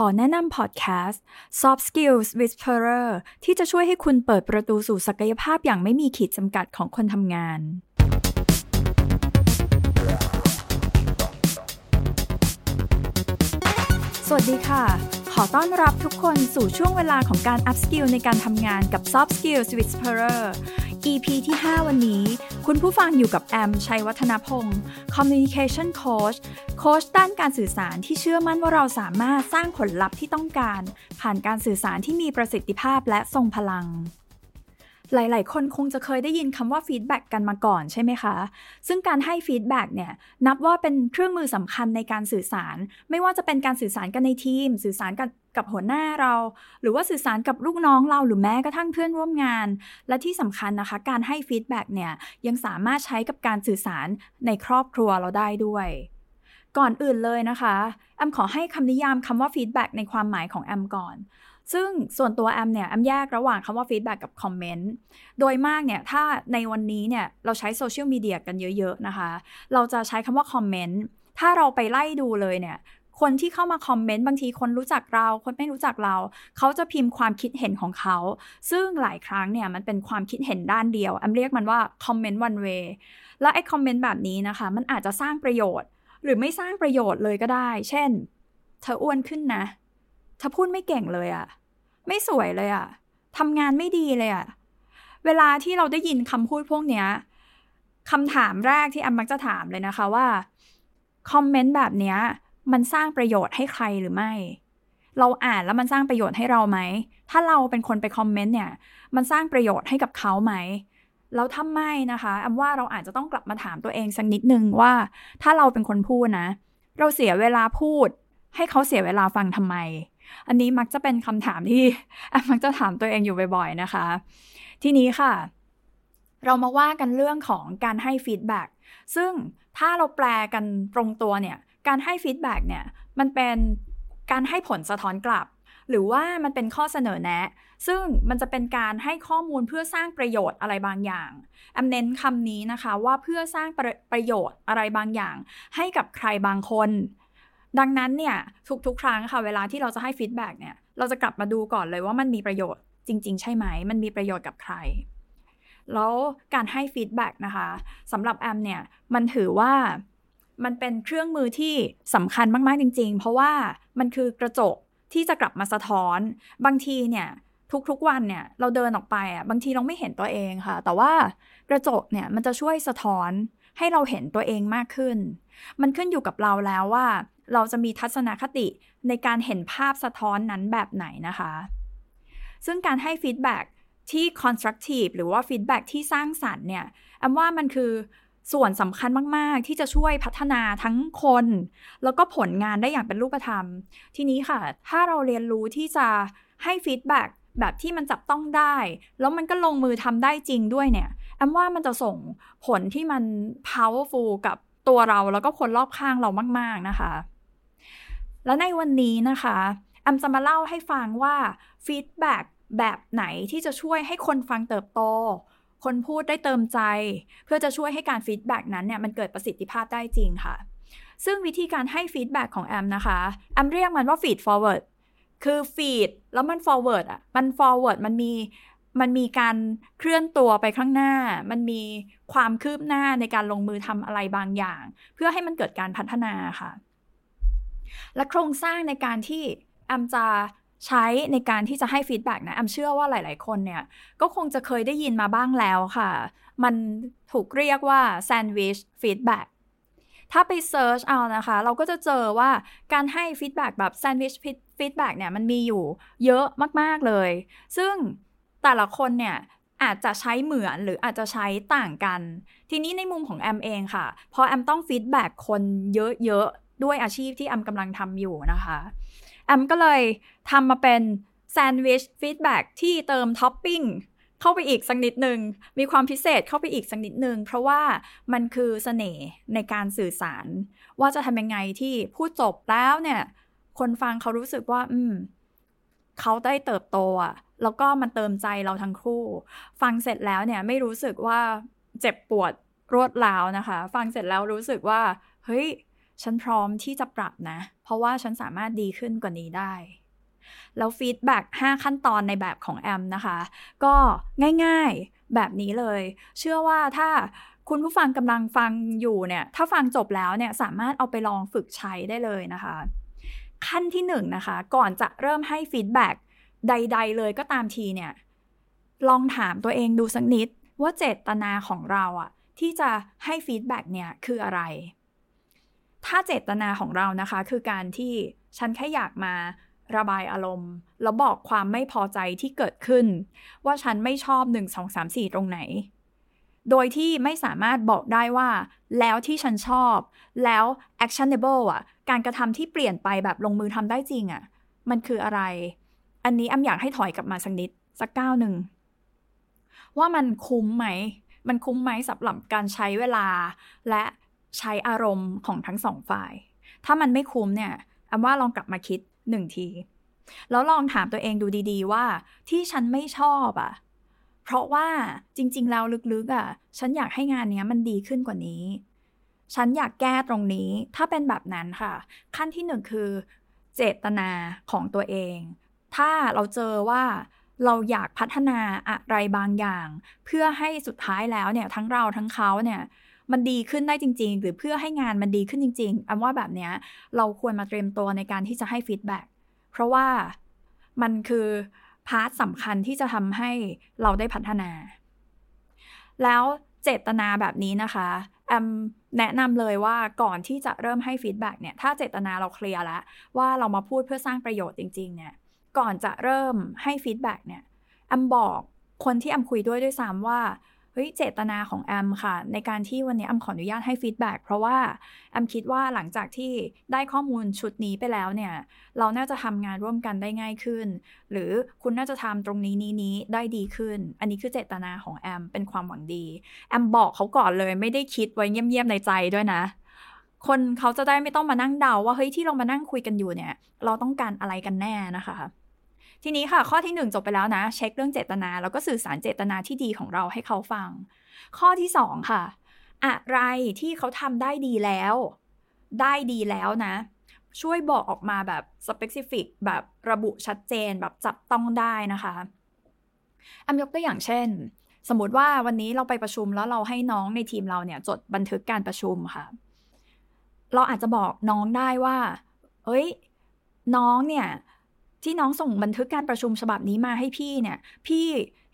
ขอแนะนำพอดแคสต์ Soft Skills Whisperer ที่จะช่วยให้คุณเปิดประตูสู่ศักยภาพอย่างไม่มีขีดจำกัดของคนทำงาน สวัสดีค่ะ ขอต้อนรับทุกคนสู่ช่วงเวลาของการ up skill ในการทำงานกับ Soft Skills Whisperer EP ที่ 5 วันนี้ คุณผู้ฟังอยู่กับแอม ชัยวัฒนพงศ์ Communication Coach โค้ชด้านการสื่อสารที่เชื่อมั่นว่าเราสามารถสร้างผลลัพธ์ที่ต้องการ ผ่านการสื่อสารที่มีประสิทธิภาพและทรงพลัง หลาย ๆ คนคงจะเคยได้ยินคำว่า feedback กันมาก่อนใช่ไหมคะ ซึ่งการให้ feedback เนี่ยนับว่าเป็นเครื่องมือสำคัญในการสื่อสาร ไม่ว่าจะเป็นการสื่อสารกันในทีม สื่อสารกันกับหัวหน้าเรา หรือว่าสื่อสารกับลูกน้องเราหรือแม้กระทั่งเพื่อนร่วมงาน และที่สำคัญนะคะ การให้ feedback เนี่ยยังสามารถใช้กับการสื่อสารในครอบครัวเราได้ด้วย ก่อนอื่นเลยนะคะแอมขอให้คำนิยามคำว่า feedback ในความหมายของแอมก่อน ซึ่งส่วนตัวแอมเนี่ยแอมแยกระหว่างคำว่า feedback กับคอมเมนต์โดยมากเนี่ยถ้าในวันนี้เนี่ยเราใช้โซเชียลมีเดียกันเยอะๆนะคะ เราจะใช้คำว่าคอมเมนต์ถ้าเราไปไล่ดูเลยเนี่ยคนที่เข้ามาคอมเมนต์บางทีคนรู้จักเรา คนไม่รู้จักเรา เขาจะพิมพ์ความคิดเห็นของเขา ซึ่งหลายครั้งเนี่ยมันเป็นความคิดเห็นด้านเดียวแอมเรียกมันว่าคอมเมนต์ one way แล้วไอ้คอมเมนต์แบบนี้นะคะ มันอาจจะสร้างประโยชน์ หรือไม่สร้างประโยชน์เลยก็ได้ เช่น เธออ้วนขึ้นนะ เธอพูดไม่เก่งเลยอะไม่สวยเลยอะทำงานไม่ดีเลยอะเวลาที่เราได้ยินคำพูดพวกเนี้ยคำถามแรกที่แอมมักจะถามเลยนะคะว่าคอมเมนต์แบบเนี้ยมันสร้างประโยชน์ให้ใครหรือไม่ เราอ่านแล้วมันสร้างประโยชน์ให้เราไหม ถ้าเราเป็นคนไปคอมเมนต์เนี่ย มันสร้างประโยชน์ให้กับเขาไหม แล้วถ้าไม่นะคะแอมว่าเราอาจจะต้องกลับมาถามตัวเองสักนิดนึงว่า ถ้าเราเป็นคนพูดนะ เราเสียเวลาพูด ให้เขาเสียเวลาฟังทำไม อันนี้มักจะเป็นคำถามที่แอมมักจะถามตัวเองอยู่บ่อยๆนะคะ ทีนี้ค่ะ เรามาว่ากันเรื่องของการให้ feedback ซึ่งถ้าเราแปลกันตรงตัวเนี่ย การให้ feedback เนี่ย มันเป็นการให้ผลสะท้อนกลับ หรือว่ามันเป็นข้อเสนอแนะ ซึ่งมันจะเป็นการให้ข้อมูลเพื่อสร้างประโยชน์อะไรบางอย่างแอมเน้นคำนี้นะคะว่าเพื่อสร้างประประโยชน์อะไรบางอย่าง ให้กับใครบางคน ดังนั้นเนี่ยทุกๆ ครั้งค่ะเวลาที่เราจะให้ feedback เนี่ยเราจะกลับมาดูก่อนเลยว่ามันมีประโยชน์จริง ๆ ใช่ไหม มันมีประโยชน์กับใคร แล้วการให้ feedback นะคะสำหรับแอมเนี่ยมันถือว่ามันเป็นเครื่องมือที่สำคัญมาก ๆ จริง ๆ เพราะว่ามันคือกระจกที่จะกลับมาสะท้อน บางทีเนี่ยทุกๆวันเนี่ยเราเดินออกไปอะบางทีเราไม่เห็นตัวเองค่ะ แต่ว่ากระจกเนี่ยมันจะช่วยสะท้อนให้เราเห็นตัวเองมากขึ้น มันขึ้นอยู่กับเราแล้วว่า เราจะมีทัศนคติในการเห็นภาพสะท้อนนั้นแบบไหนนะคะ ซึ่งการให้ feedback ที่ constructive หรือว่า feedback ที่สร้างสรรค์เนี่ยแอมว่ามันคือส่วนสำคัญมาก ๆ ที่จะช่วยพัฒนาทั้งคน แล้วก็ผลงานได้อย่างเป็นรูปธรรม ทีนี้ค่ะ ถ้าเราเรียนรู้ที่จะให้ feedback แบบที่มันจับต้องได้ แล้วมันก็ลงมือทำได้จริงด้วยเนี่ยแอมว่ามันจะส่งผลที่มัน powerful กับตัวเราแล้วก็คนรอบข้างเรามาก ๆ นะคะ แล้วในวันนี้นะคะแอมจะมาเล่าให้ฟังว่า feedback แบบไหนที่จะช่วยให้คนฟังเติบโต คนพูดได้เติมใจ เพื่อจะช่วยให้การ feedback นั้นเนี่ยมันเกิดประสิทธิภาพได้จริงค่ะ ซึ่งวิธีการให้ feedback ของแอมนะคะ แอมเรียกมันว่าฟีด forward คือ feed แล้วมัน forward อะ มัน forward มันมี มันมีการเคลื่อนตัวไปข้างหน้า มันมีความคืบหน้าในการลงมือทำอะไรบางอย่าง เพื่อให้มันเกิดการพัฒนาค่ะ และโครงสร้างในการที่แอมจะใช้ในการที่จะให้ feedback นะแอมเชื่อว่าหลาย ๆ คนเนี่ย ก็คงจะเคยได้ยินมาบ้างแล้วค่ะ มันถูกเรียกว่า sandwich feedback ถ้าไป search เอานะคะ เราก็จะเจอว่าการให้ feedback แบบ sandwich feedback เนี่ย มันมีอยู่เยอะมาก ๆ เลย ซึ่งแต่ละคนเนี่ยอาจจะใช้เหมือนหรืออาจจะใช้ต่างกัน ทีนี้ในมุมของแอมเองค่ะ พอแอมต้อง feedback คนเยอะ ๆ ด้วยอาชีพที่แอมกำลังทำอยู่นะคะแอมก็เลยทำมาเป็น sandwich feedback ที่เติมท็อปปิ้งเข้าไปอีกสักนิดหนึ่งมีความพิเศษเข้าไปอีกสักนิดหนึ่งเพราะว่ามันคือเสน่ห์ในการสื่อสาร ว่าจะทำยังไงที่พูดจบแล้วเนี่ย คนฟังเขารู้สึกว่า อืม เขาได้เติบโตอะแล้วก็มันเติมใจเราทั้งคู่ ฟังเสร็จแล้วเนี่ย ไม่รู้สึกว่าเจ็บปวดรวดร้าวนะคะ ฟังเสร็จแล้วรู้สึกว่า เฮ้ย ฉันพร้อมที่จะปรับนะ เพราะว่าฉันสามารถดีขึ้นกว่านี้ได้ แล้วฟีดแบ็ก5ขั้นตอนในแบบของแอมนะคะ ก็ง่ายๆแบบนี้เลย เชื่อว่าถ้าคุณผู้ฟังกำลังฟังอยู่เนี่ย ถ้าฟังจบแล้วเนี่ยสามารถเอาไปลองฝึกใช้ได้เลยนะคะ ขั้นที่1 นะคะ ก่อนจะเริ่มให้ feedback ใด ๆ เลยก็ตามทีเนี่ย ลองถามตัวเองดูสักนิดว่าเจตนาของเราอะที่จะให้ feedback เนี่ยคืออะไร ถ้าเจตนาของเรานะคะ คือการที่ฉันแค่อยากมาระบายอารมณ์ แล้วบอกความไม่พอใจที่เกิดขึ้น ว่าฉันไม่ชอบ 1 2 3 4 ตรงไหน โดยที่ไม่สามารถบอกได้ว่า แล้วที่ฉันชอบ แล้ว actionable อะ การกระทำที่เปลี่ยนไปแบบลงมือทำได้จริงอะ มันคืออะไร อันนี้อำอยากให้ถอยกลับมาสักนิด สักก้าวหนึ่ง ว่ามันคุ้มไหม มันคุ้มไหมสำหรับการใช้เวลา และ ใช้อารมณ์ของทั้งสองฝ่าย ถ้ามันไม่คุ้มเนี่ยอำว่าลองกลับมาคิดหนึ่งที แล้วลองถามตัวเองดูดีๆว่าที่ฉันไม่ชอบอะ่ะ เพราะว่าจริงๆแล้วลึกๆอะ่ะ ฉันอยากให้งานเนี้ยมันดีขึ้นกว่านี้ ฉันอยากแก้ตรงนี้ ถ้าเป็นแบบนั้นค่ะ ขั้นที่หนึ่งคือ เจตนาของตัวเอง ถ้าเราเจอว่าเราอยากพัฒนาอะไรบางอย่าง เพื่อให้สุดท้ายแล้วเนี่ยทั้งเราทั้งเขาเนี่ย มันดีขึ้นได้จริง ๆ หรือเพื่อให้งานมันดีขึ้นจริง ๆอันว่าแบบเนี้ยเราควรมาเตรียมตัวในการที่จะให้ฟีดแบ็กเพราะว่ามันคือ part สำคัญที่จะทำให้เราได้พัฒนา แล้วเจตนาแบบนี้นะคะแอมแนะนำเลยว่าก่อนที่จะเริ่มให้ feedback เนี่ย ถ้าเจตนาเรา clear แล้วว่าเรามาพูดเพื่อสร้างประโยชน์จริง ๆ เนี่ย ก่อนจะเริ่มให้ feedback เนี่ยแอมบอกคนที่แอมคุยด้วยด้วยซ้ำว่า เฮ้ยเจตนาของแอมค่ะ ในการที่วันนี้แอมขออนุญาตให้ feedback เพราะว่าแอมคิดว่าหลังจากที่ได้ข้อมูลชุดนี้ไปแล้วเนี่ย เราน่าจะทำงานร่วมกันได้ง่ายขึ้น หรือคุณน่าจะทำตรงนี้นี้นี้ได้ดีขึ้น อันนี้คือเจตนาของแอมเป็นความหวังดีแอมบอกเขาก่อนเลยไม่ได้คิดไว้เงียบๆในใจด้วยนะคนเขาจะได้ไม่ต้องมานั่งเดาว่าเฮ้ยที่เรามานั่งคุยกันอยู่เนี่ย เราต้องการอะไรกันแน่นะคะ ทีนี้ค่ะ ข้อที่ 1 จบไปแล้วนะ เช็คเรื่องเจตนา แล้วก็สื่อสารเจตนาที่ดีของเราให้เขาฟัง ข้อที่ 2 ค่ะ อะไรที่เขาทำได้ดีแล้ว ได้ดีแล้วนะ ช่วยบอกออกมาแบบ specific แบบระบุชัดเจนแบบจับต้องได้นะคะอายกตัวอย่างเช่น สมมติว่าวันนี้เราไปประชุมแล้วเราให้น้องในทีมเราเนี่ยจดบันทึกการประชุมค่ะ เราอาจจะบอกน้องได้ว่า เอ้ย น้องเนี่ย ที่น้องส่งบันทึกการประชุมฉบับนี้มาให้พี่เนี่ย พี่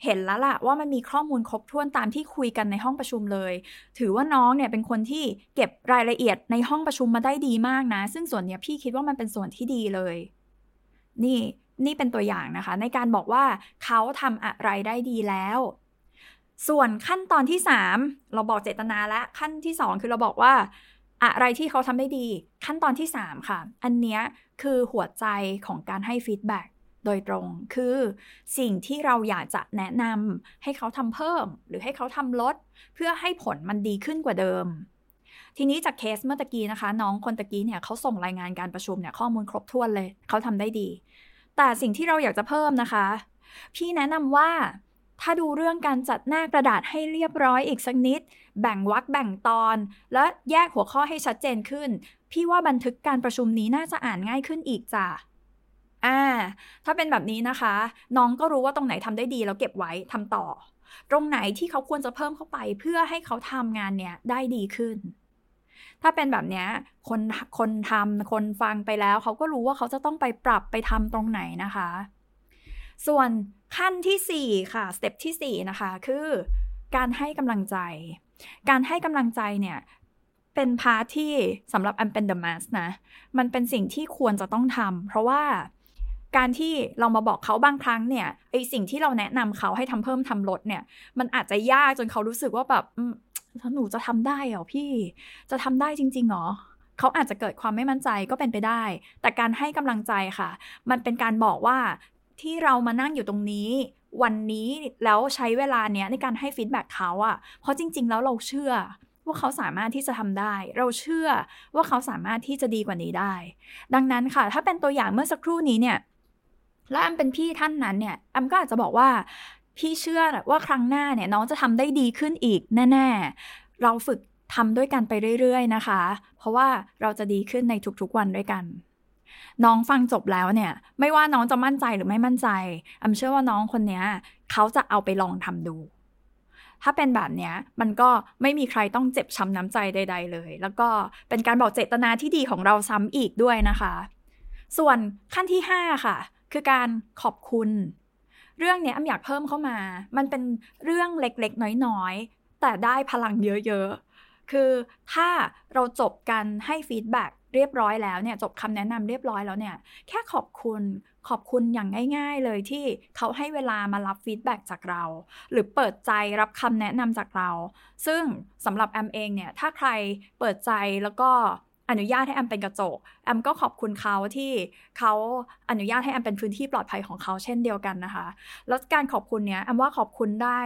เห็นแล้วล่ะว่ามันมีข้อมูลครบถ้วนตามที่คุยกันในห้องประชุมเลย ถือว่าน้องเนี่ยเป็นคนที่เก็บรายละเอียดในห้องประชุมมาได้ดีมากนะ ซึ่งส่วนเนี้ยพี่คิดว่ามันเป็นส่วนที่ดีเลย นี่นี่เป็นตัวอย่างนะคะ ในการบอกว่าเขาทำอะไรได้ดีแล้ว ส่วนขั้นตอนที่ 3 เราบอกเจตนาและขั้นที่ 2 คือเราบอกว่า อะไรที่เขาทำได้ดี ขั้นตอนที่ 3 ค่ะ อันเนี้ยคือหัวใจของการให้ฟีดแบ็กโดยตรงคือสิ่งที่เราอยากจะแนะนำให้เขาทำเพิ่ม หรือให้เขาทำลด เพื่อให้ผลมันดีขึ้นกว่าเดิม ทีนี้จากเคสเมื่อตะกี้นะคะ น้องคนตะกี้เนี่ยเขาส่งรายงานการประชุมเนี่ยข้อมูลครบถ้วนเลย เขาทำได้ดี แต่สิ่งที่เราอยากจะเพิ่มนะคะ พี่แนะนำว่า ถ้าดูเรื่องการจัดหน้ากระดาษให้เรียบร้อยอีกสักนิด แบ่งวรรคแบ่งตอน และแยกหัวข้อให้ชัดเจนขึ้น พี่ว่าบันทึกการประชุมนี้น่าจะอ่านง่ายขึ้นอีกจ้ะอ่า ถ้าเป็นแบบนี้นะคะ น้องก็รู้ว่าตรงไหนทำได้ดีแล้วเก็บไว้ทำต่อ ตรงไหนที่เขาควรจะเพิ่มเข้าไป เพื่อให้เขาทำงานเนี้ยได้ดีขึ้น ถ้าเป็นแบบนี้คนคนทำคนฟังไปแล้ว เขาก็รู้ว่าเขาจะต้องไปปรับไปทำตรงไหนนะคะ ส่วน ขั้นที่ 4 ค่ะ สเต็ปที่ 4 นะคะ คือการให้กำลังใจ การให้กำลังใจเนี่ย เป็นพาร์ทที่สำหรับอันเป็นเดอะมาสนะ มันเป็นสิ่งที่ควรจะต้องทำเพราะว่าการที่เรามาบอกเขาบางครั้งเนี่ยไอสิ่งที่เราแนะนำเขาให้ทำเพิ่มทำลดเนี่ย มันอาจจะยากจนเขารู้สึกว่าแบบหนูจะทำได้เหรอพี่จะทำได้จริงๆหรอเขาอาจจะเกิดความไม่มั่นใจก็เป็นไปได้ แต่การให้กำลังใจค่ะ มันเป็นการบอกว่า ที่เรามานั่งอยู่ตรงนี้ วันนี้แล้วใช้เวลาเนี้ยในการให้ feedback เขาอะเพราะจริง ๆ แล้วเราเชื่อว่าเขาสามารถที่จะทำได้ เราเชื่อว่าเขาสามารถที่จะดีกว่านี้ได้ ดังนั้นค่ะ ถ้าเป็นตัวอย่างเมื่อสักครู่นี้เนี่ยแล้วแอมเป็นพี่ท่านนั้นเนี่ยแอมก็อาจจะบอกว่าพี่เชื่อว่าครั้งหน้าเนี่ยน้องจะทำได้ดีขึ้นอีกแน่ๆ เราฝึกทำด้วยกันไปเรื่อย ๆ นะคะ เพราะว่าเราจะดีขึ้นในทุกๆวันด้วยกัน น้องฟังจบแล้วเนี่ย ไม่ว่าน้องจะมั่นใจหรือไม่มั่นใจอำเชื่อว่าน้องคนนี้เขาจะเอาไปลองทำดู ถ้าเป็นแบบนี้มันก็ไม่มีใครต้องเจ็บช้ำน้ำใจใด ๆ เลย แล้วก็เป็นการบอกเจตนาที่ดีของเราซ้ำอีกด้วยนะคะ ส่วนขั้นที่ 5 ค่ะ คือการขอบคุณ เรื่องนี้อำอยากเพิ่มเข้ามา มันเป็นเรื่องเล็กๆ น้อยๆ แต่ได้พลังเยอะๆคือถ้าเราจบกันให้ feedback เรียบร้อยแล้วเนี่ยจบคำแนะนำเรียบร้อยแล้วเนี่ยแค่ขอบคุณขอบคุณอย่างง่าย ๆ เลยที่เขาให้เวลามารับ feedback จากเรา หรือเปิดใจรับคำแนะนำจากเรา ซึ่งสำหรับแอมเองเนี่ยถ้าใครเปิดใจแล้วก็อนุญาตให้แอมเป็นกระจก แอมก็ขอบคุณเขาที่เขาอนุญาตให้แอมเป็นพื้นที่ปลอดภัยของเขาเช่นเดียวกันนะคะ แล้วการขอบคุณเนี้ยแอมว่าขอบคุณได้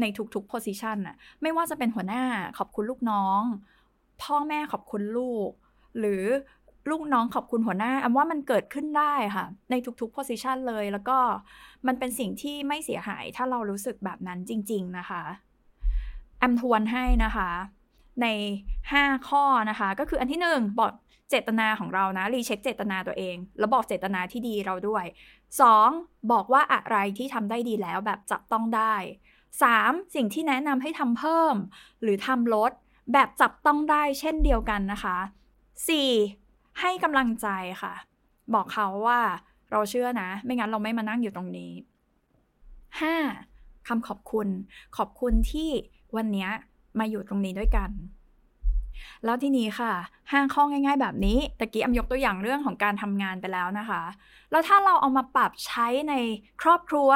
ในทุกๆ position น่ะ ไม่ว่าจะเป็นหัวหน้าขอบคุณลูกน้อง พ่อแม่ขอบคุณลูก หรือลูกน้องขอบคุณหัวหน้าแอมว่ามันเกิดขึ้นได้ค่ะ ในทุกๆ position เลย แล้วก็มันเป็นสิ่งที่ไม่เสียหาย ถ้าเรารู้สึกแบบนั้นจริง ๆ นะคะ แอมทวนให้นะคะ ใน 5 ข้อนะคะ ก็คืออันที่ 1 บอกเจตนาของเรานะ รีเช็คเจตนาตัวเอง แล้วบอกเจตนาที่ดีเราด้วย 2. บอกว่าอะไรที่ทำได้ดีแล้วแบบจับต้องได้ 3. สิ่งที่แนะนำให้ทำเพิ่ม หรือทำลดแบบจับต้องได้เช่นเดียวกันนะคะ 4. ให้กำลังใจค่ะ บอกเขาว่าเราเชื่อนะ ไม่งั้นเราไม่มานั่งอยู่ตรงนี้ 5. คำขอบคุณ ขอบคุณที่วันนี้มาอยู่ตรงนี้ด้วยกัน แล้วที่นี้ค่ะ ห้างข้อง่าย ๆ แบบนี้ตะกี้อำยกตัวอย่างเรื่องของการทำงานไปแล้วนะคะ แล้วถ้าเราเอามาปรับใช้ในครอบครัว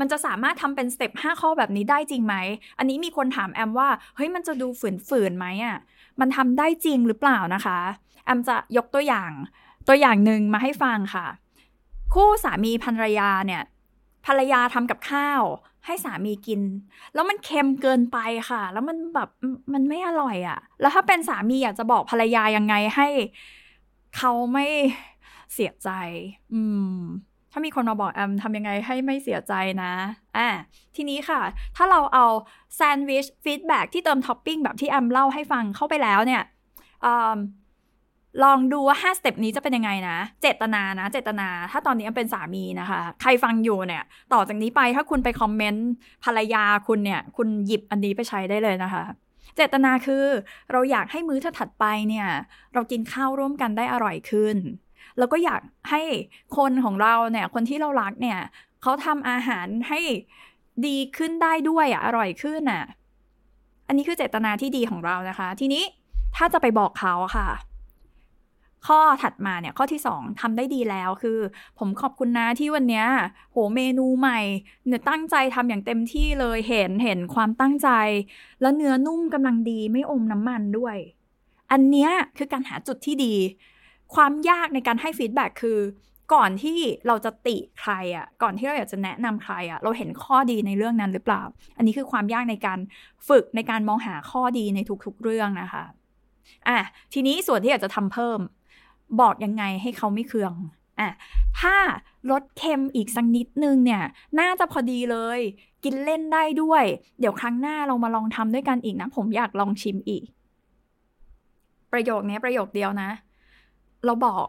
มันจะสามารถทำเป็นสเต็ป5ข้อแบบนี้ได้จริงไหม อันนี้มีคนถามแอมว่า เฮ้ยมันจะดูฝืนๆไหมอะ่ะ มันทำได้จริงหรือเปล่านะคะแอมจะยกตัวอย่างตัวอย่างหนึ่งมาให้ฟังค่ะ คู่สามีภรรยาเนี่ยภรรยาทำกับข้าวให้สามีกิน แล้วมันเค็มเกินไปค่ะ แล้วมันแบบมันไม่อร่อยอะ่ะ แล้วถ้าเป็นสามีอยากจะบอกภรรยายังไงให้ เขาไม่เสียใจ อืม ถ้ามีคนมาบอกแอมทำยังไงให้ไม่เสียใจนะอะทีนี้ค่ะ ถ้าเราเอา sandwich feedback ที่เติมท็อปปิ้งแบบที่แอมเล่าให้ฟังเข้าไปแล้วเนี่ยลองดูว่า 5 step นี้จะเป็นยังไงนะ เจตนานะ เจตนา ถ้าตอนนี้เป็นสามีนะคะ ใครฟังอยู่เนี่ย ต่อจากนี้ไปถ้าคุณไปคอมเมนต์ภรรยาคุณเนี่ย คุณหยิบอันนี้ไปใช้ได้เลยนะคะ เจตนาคือ เราอยากให้มื้อถัดไปเนี่ย เรากินข้าวร่วมกันได้อร่อยขึ้น แล้วก็อยากให้คนของเราเนี่ย คนที่เรารักเนี่ยเขาทำอาหารให้ดีขึ้นได้ด้วยอะอร่อยขึ้นอะ อันนี้คือเจตนาที่ดีของเรานะคะ ทีนี้ถ้าจะไปบอกเขาค่ะ ข้อถัดมาเนี่ย ข้อที่2ทำได้ดีแล้วคือ ผมขอบคุณนะที่วันนี้โหเมนูใหม่ เนี่ยตั้งใจทำอย่างเต็มที่เลยเห็นเห็นความตั้งใจ แล้วเนื้อนุ่มกำลังดีไม่อมน้ำมันด้วย อันเนี้ยคือการหาจุดที่ดี ความยากในการให้ฟีดแบ็คือก่อนที่เราจะติใครอะ่ะ ก่อนที่เราอยากจะแนะนำใครอะ่ะ เราเห็นข้อดีในเรื่องนั้นหรือเปล่า อันนี้คือความยากในการฝึกในการมองหาข้อดีในทุกๆเรื่องนะคะ อะ ทีนี้ส่วนที่อยากจะทำเพิ่ม บอกยังไงให้เขาไม่เคือง อะ ถ้าลดเค็มอีกสักนิดนึงเนี่ย น่าจะพอดีเลย กินเล่นได้ด้วย เดี๋ยวครั้งหน้าเรามาลองทำด้วยกันอีกนะ ผมอยากลองชิมอีก ประโยคนี้ประโยคเดียวนะ เราบอก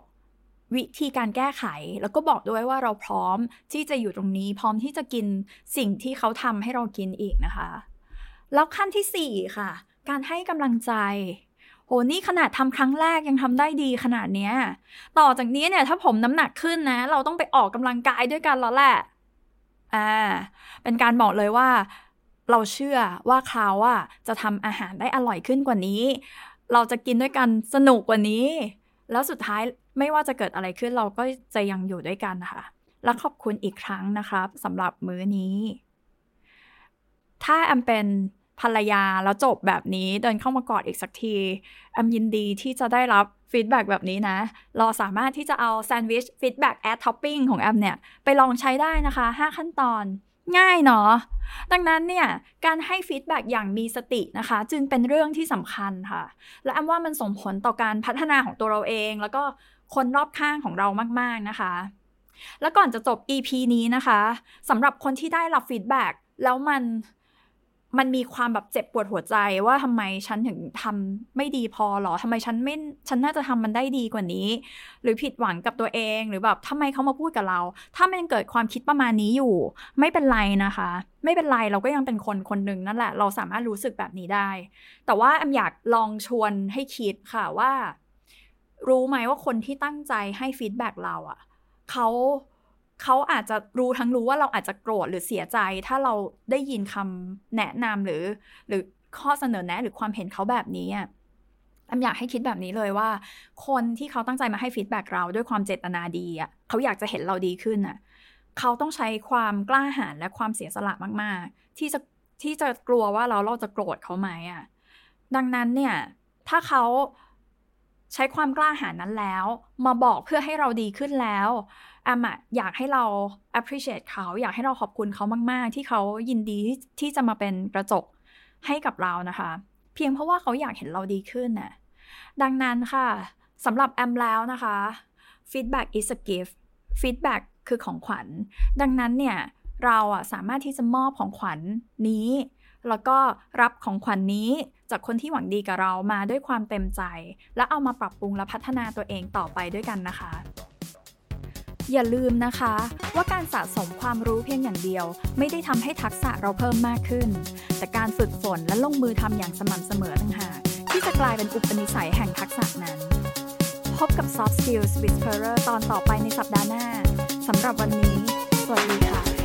วิธีการแก้ไข แล้วก็บอกด้วยว่าเราพร้อมที่จะอยู่ตรงนี้ พร้อมที่จะกินสิ่งที่เขาทำให้เรากินอีกนะคะ แล้วขั้นที่สี่ค่ะ การให้กำลังใจโหนี่ขนาดทำครั้งแรกยังทำได้ดีขนาดเนี้ย ต่อจากนี้เนี่ยถ้าผมน้ำหนักขึ้นนะ เราต้องไปออกกำลังกายด้วยกันแล้วแหละ อ่า เป็นการบอกเลยว่า เราเชื่อว่าเขาอะจะทำอาหารได้อร่อยขึ้นกว่านี้ เราจะกินด้วยกันสนุกกว่านี้ แล้วสุดท้ายไม่ว่าจะเกิดอะไรขึ้นเราก็จะยังอยู่ด้วยกันค่ะ และขอบคุณอีกครั้งนะครับสำหรับมื้อนี้ ถ้าแอมเป็นภรรยาแล้วจบแบบนี้เดินเข้ามากอดอีกสักทีแอมยินดีที่จะได้รับ feedback แบบนี้นะ เราสามารถที่จะเอา sandwich feedback add topping ของแอมเนี่ย ไปลองใช้ได้นะคะ 5 ขั้นตอน ง่ายเนาะดังนั้นเนี่ยการให้ feedback อย่างมีสตินะคะ จึงเป็นเรื่องที่สำคัญค่ะ และอันว่ามันส่งผลต่อการพัฒนาของตัวเราเอง แล้วก็คนรอบข้างของเรามาก ๆ นะคะ และก่อนจะจบ EP นี้นะคะสำหรับคนที่ได้รับฟีดแบ็กแล้วมัน มันมีความแบบเจ็บปวดหัวใจว่าทำไมฉันถึงทำไม่ดีพอหรอทำไมฉันไม่ฉันน่าจะทำมันได้ดีกว่านี้ หรือผิดหวังกับตัวเองหรือแบบทำไมเขามาพูดกับเรา ถ้ามันเกิดความคิดประมาณนี้อยู่ ไม่เป็นไรนะคะ ไม่เป็นไรเราก็ยังเป็นคนคนหนึ่งนั่นแหละ เราสามารถรู้สึกแบบนี้ได้ แต่ว่าแอมอยากลองชวนให้คิดค่ะว่า รู้ไหมว่าคนที่ตั้งใจให้ feedback เราอะเขา เขาอาจจะรู้ทั้งรู้ว่าเราอาจจะโกรธหรือเสียใจ ถ้าเราได้ยินคำแนะนำหรือ หรือข้อเสนอแนะหรือความเห็นเขาแบบนี้อะออยากให้คิดแบบนี้เลยว่า คนที่เขาตั้งใจมาให้ feedback เราด้วยความเจตนาดีอะเขาอยากจะเห็นเราดีขึ้นอะเขาต้องใช้ความกล้าหาญและความเสียสละมาก ๆ ที่จะที่จะกลัวว่าเราเราจะโกรธเขาไหมอะดังนั้นเนี่ย ถ้าเขาใช้ความกล้าหาญนั้นแล้ว มาบอกเพื่อให้เราดีขึ้นแล้ว อมอะอยากให้เรา appreciate เขาอยากให้เราขอบคุณเขามาก ๆ ที่เขายินดีที่จะมาเป็นกระจกให้กับเรานะคะ เพียงเพราะว่าเขาอยากเห็นเราดีขึ้นน่ะดังนั้นค่ะสำหรับแอมแล้วนะคะ feedback is a gift feedback คือของขวัญ ดังนั้นเนี่ย เราอะสามารถที่จะมอบของขวัญนี้ แล้วก็รับของขวัญนนี้จากคนที่หวังดีกับเรามาด้วยความเต็มใจ และเอามาปรับปรุงและพัฒนาตัวเองต่อไปด้วยกันนะคะ อย่าลืมนะคะ ว่าการสะสมความรู้เพียงอย่างเดียว ไม่ได้ทำให้ทักษะเราเพิ่มมากขึ้น แต่การฝึกฝนและลงมือทำอย่างสม่ำเสมอต่างหากที่จะกลายเป็นอุปนิสัยแห่งทักษะนั้น พบกับ Soft Skills Whisperer ตอนต่อไปในสัปดาห์หน้าสำหรับวันนี้ สวัสดีค่ะ